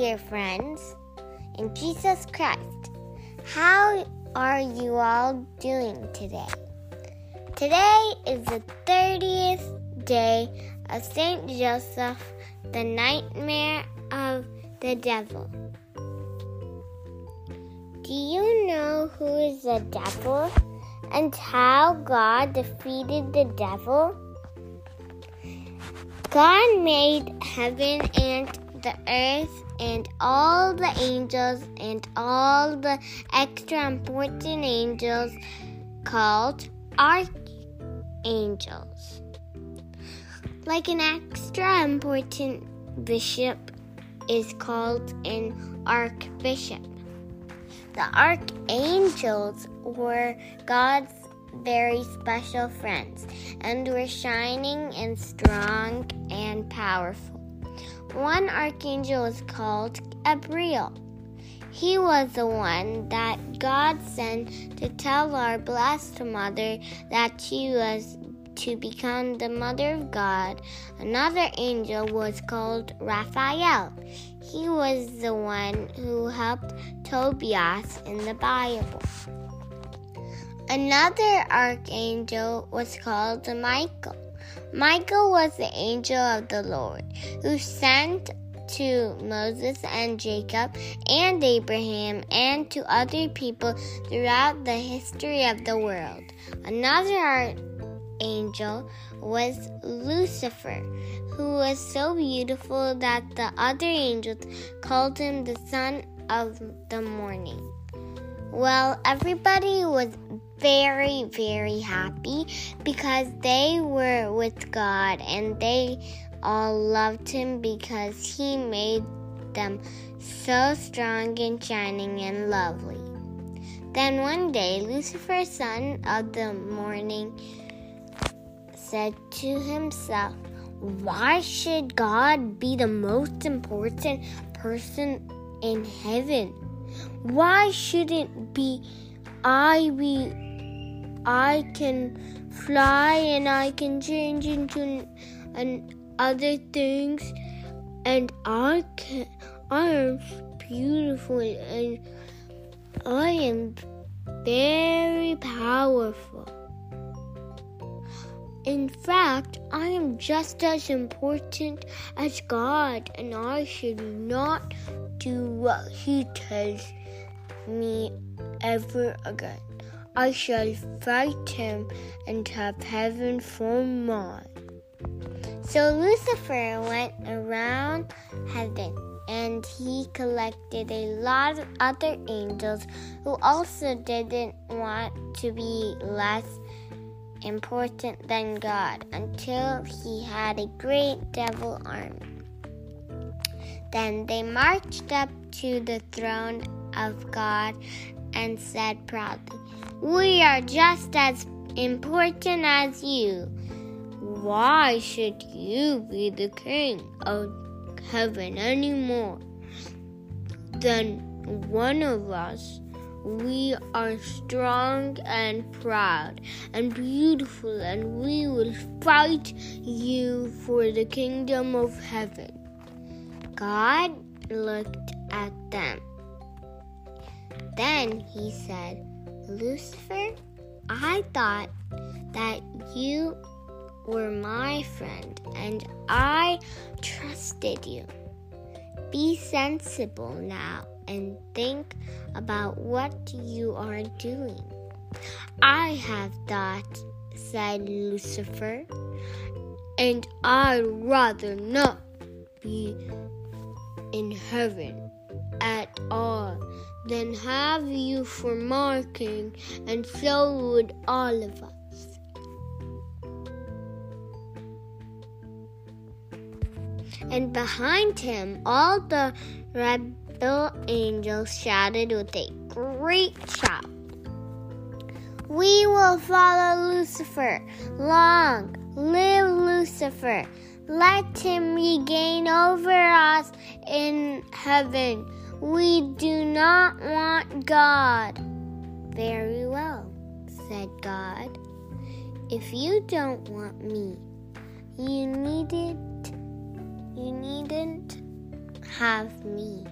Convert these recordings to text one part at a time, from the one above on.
dear friends, in Jesus Christ. How are you all doing today? Today is the 30th day of St. Joseph, the nightmare of the devil. Do you know who is the devil and how God defeated the devil? God made heaven and the earth and all the angels and all the extra important angels called archangels. Like an extra important bishop is called an archbishop. The archangels were God's very special friends and were shining and strong and powerful. One archangel was called Gabriel. He was the one that God sent to tell our blessed mother that she was to become the mother of God. Another angel was called Raphael. He was the one who helped Tobias in the Bible. Another archangel was called Michael. Michael was the angel of the Lord who sent to Moses and Jacob and Abraham and to other people throughout the history of the world. Another angel was Lucifer, who was so beautiful that the other angels called him the son of the morning. Well, everybody was very, very happy because they were with God and they all loved Him because He made them so strong and shining and lovely. Then one day, Lucifer, son of the morning, said to himself, Why should God be the most important person in heaven? Why shouldn't be I be I can fly and I can change into and other things and I can I am beautiful and I am very powerful. In fact, I am just as important as God, and I should not do what He tells me ever again. I shall fight him and have heaven for mine. So Lucifer went around heaven and he collected a lot of other angels who also didn't want to be less important than God until he had a great devil army. Then they marched up to the throne of God and said proudly, We are just as important as you. Why should you be the king of heaven anymore than one of us? We are strong and proud and beautiful, and we will fight you for the kingdom of heaven. God looked at them. Then he said, Lucifer, I thought that you were my friend and I trusted you. Be sensible now and think about what you are doing. I have thought, said Lucifer, and I'd rather not be in heaven at all than have you for marking, and so would all of us. And behind him, all the rebel angels shouted with a great shout We will follow Lucifer. Long live Lucifer. Let him regain over us in heaven. We do not want God. Very well, said God. If you don't want me, you needn't you needn't have me.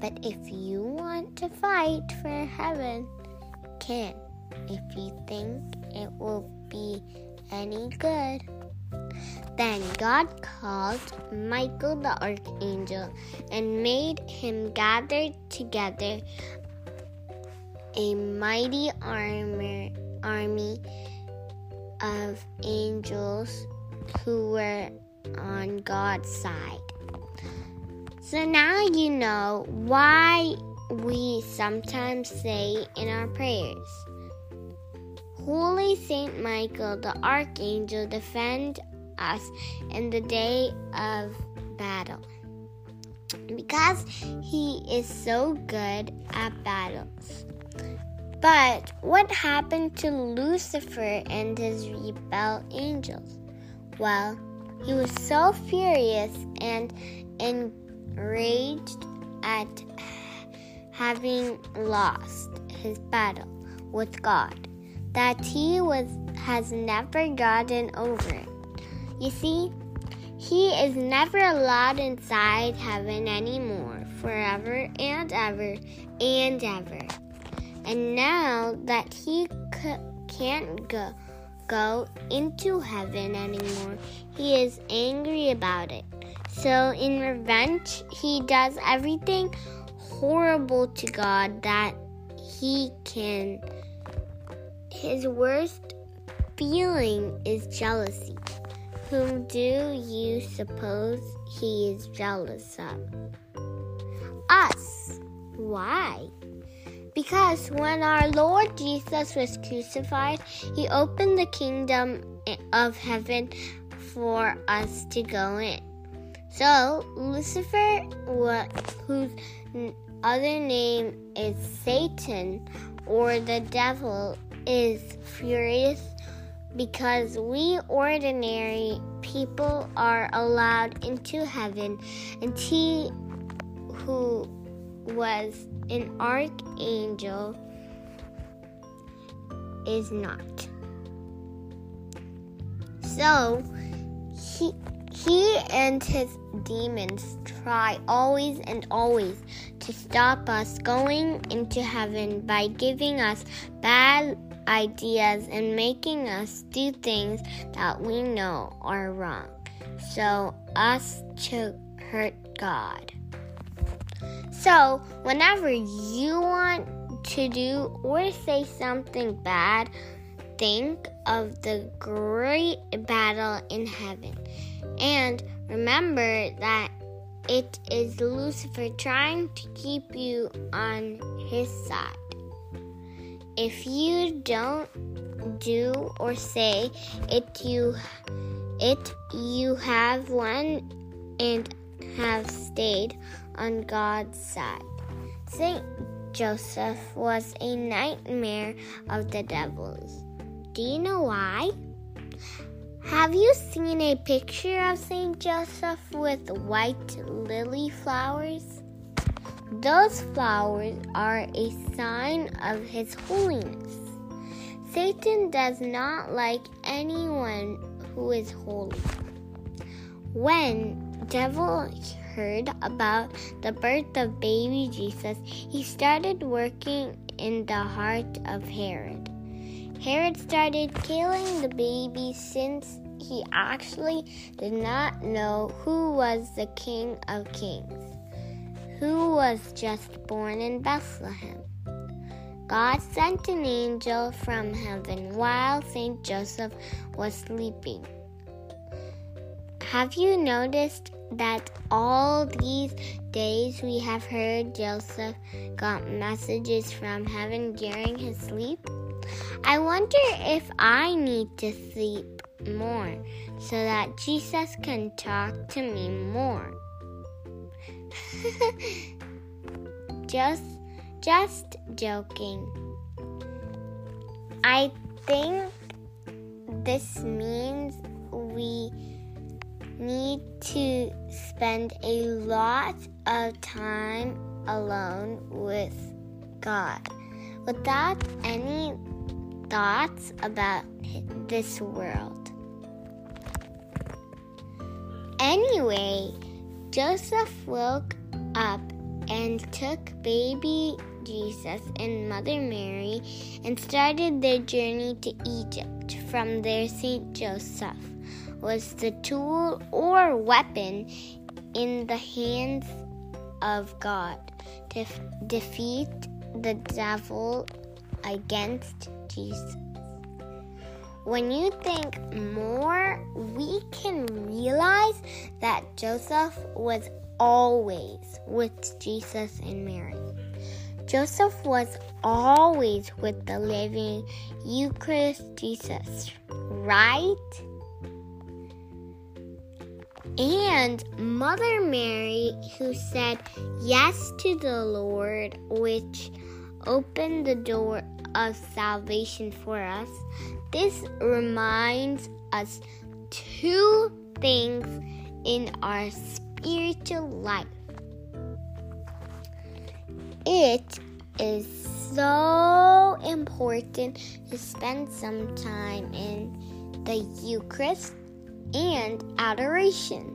But if you want to fight for heaven, can if you think it will be any good. Then God called Michael the archangel and made him gather together a mighty armor, army of angels who were on God's side. So now you know why we sometimes say in our prayers Holy Saint Michael, the Archangel, defend us in the day of battle. Because he is so good at battles. But what happened to Lucifer and his rebel angels? Well, he was so furious and enraged at having lost his battle with God that he was has never gotten over it. You see, he is never allowed inside heaven anymore, forever and ever and ever. And now that he c- can't go, go into heaven anymore, he is angry about it. So, in revenge, he does everything horrible to God that he can. His worst feeling is jealousy. Whom do you suppose he is jealous of? Us. Why? Because when our Lord Jesus was crucified, he opened the kingdom of heaven for us to go in. So, Lucifer, whose other name is Satan or the devil, is furious because we ordinary people are allowed into heaven, and he who was an archangel is not. So he he and his demons try always and always to stop us going into heaven by giving us bad ideas and making us do things that we know are wrong. So, us to hurt God. So, whenever you want to do or say something bad, think of the great battle in heaven. And remember that it is Lucifer trying to keep you on his side. If you don't do or say it you it you have won and have stayed on God's side. Saint Joseph was a nightmare of the devil's. Do you know why? Have you seen a picture of Saint Joseph with white lily flowers? Those flowers are a sign of his holiness. Satan does not like anyone who is holy. When devil heard about the birth of baby Jesus, he started working in the heart of Herod. Herod started killing the baby since he actually did not know who was the King of Kings who was just born in Bethlehem. God sent an angel from heaven while St. Joseph was sleeping. Have you noticed that all these days we have heard Joseph got messages from heaven during his sleep? I wonder if I need to sleep more so that Jesus can talk to me more. just just joking. I think this means we need to spend a lot of time alone with God without any thoughts about this world. Anyway, Joseph woke up and took baby Jesus and Mother Mary and started their journey to Egypt. From there, St. Joseph was the tool or weapon in the hands of God to f- defeat the devil against Jesus. When you think more, we can realize that Joseph was always with Jesus and Mary. Joseph was always with the living Eucharist Jesus, right? And Mother Mary, who said yes to the Lord, which opened the door of salvation for us. This reminds us two things in our spiritual life. It is so important to spend some time in the Eucharist and adoration.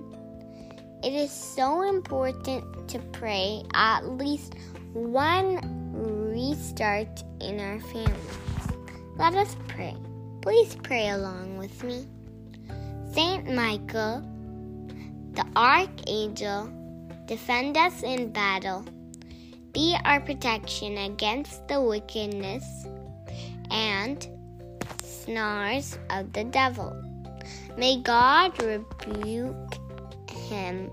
It is so important to pray at least one restart in our families. Let us pray. Please pray along with me. Saint Michael, the Archangel, defend us in battle. Be our protection against the wickedness and snares of the devil. May God rebuke him.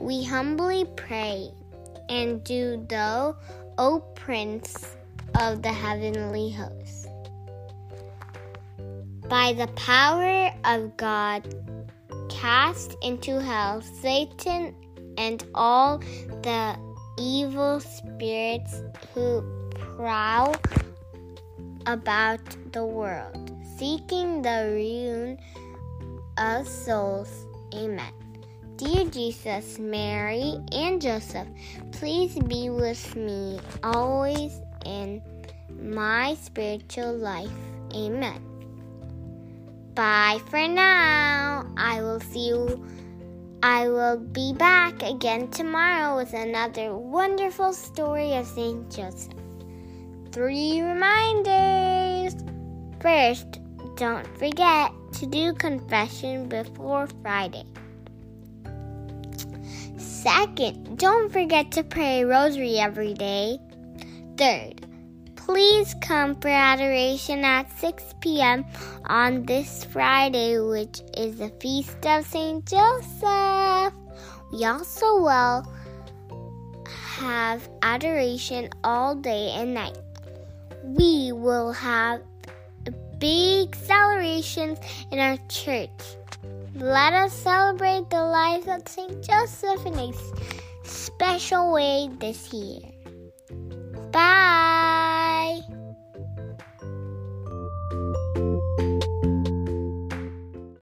We humbly pray, and do thou, O Prince of the heavenly host. By the power of God, cast into hell Satan and all the evil spirits who prowl about the world, seeking the ruin of souls. Amen. Dear Jesus, Mary, and Joseph, please be with me always in my spiritual life. Amen. Bye for now. I will see you. I will be back again tomorrow with another wonderful story of St. Joseph. Three reminders. First, don't forget to do confession before Friday. Second, don't forget to pray rosary every day. Third, please come for adoration at 6 p.m. on this Friday, which is the feast of St. Joseph. We also will have adoration all day and night. We will have big celebrations in our church. Let us celebrate the life of St. Joseph in a special way this year. Bye.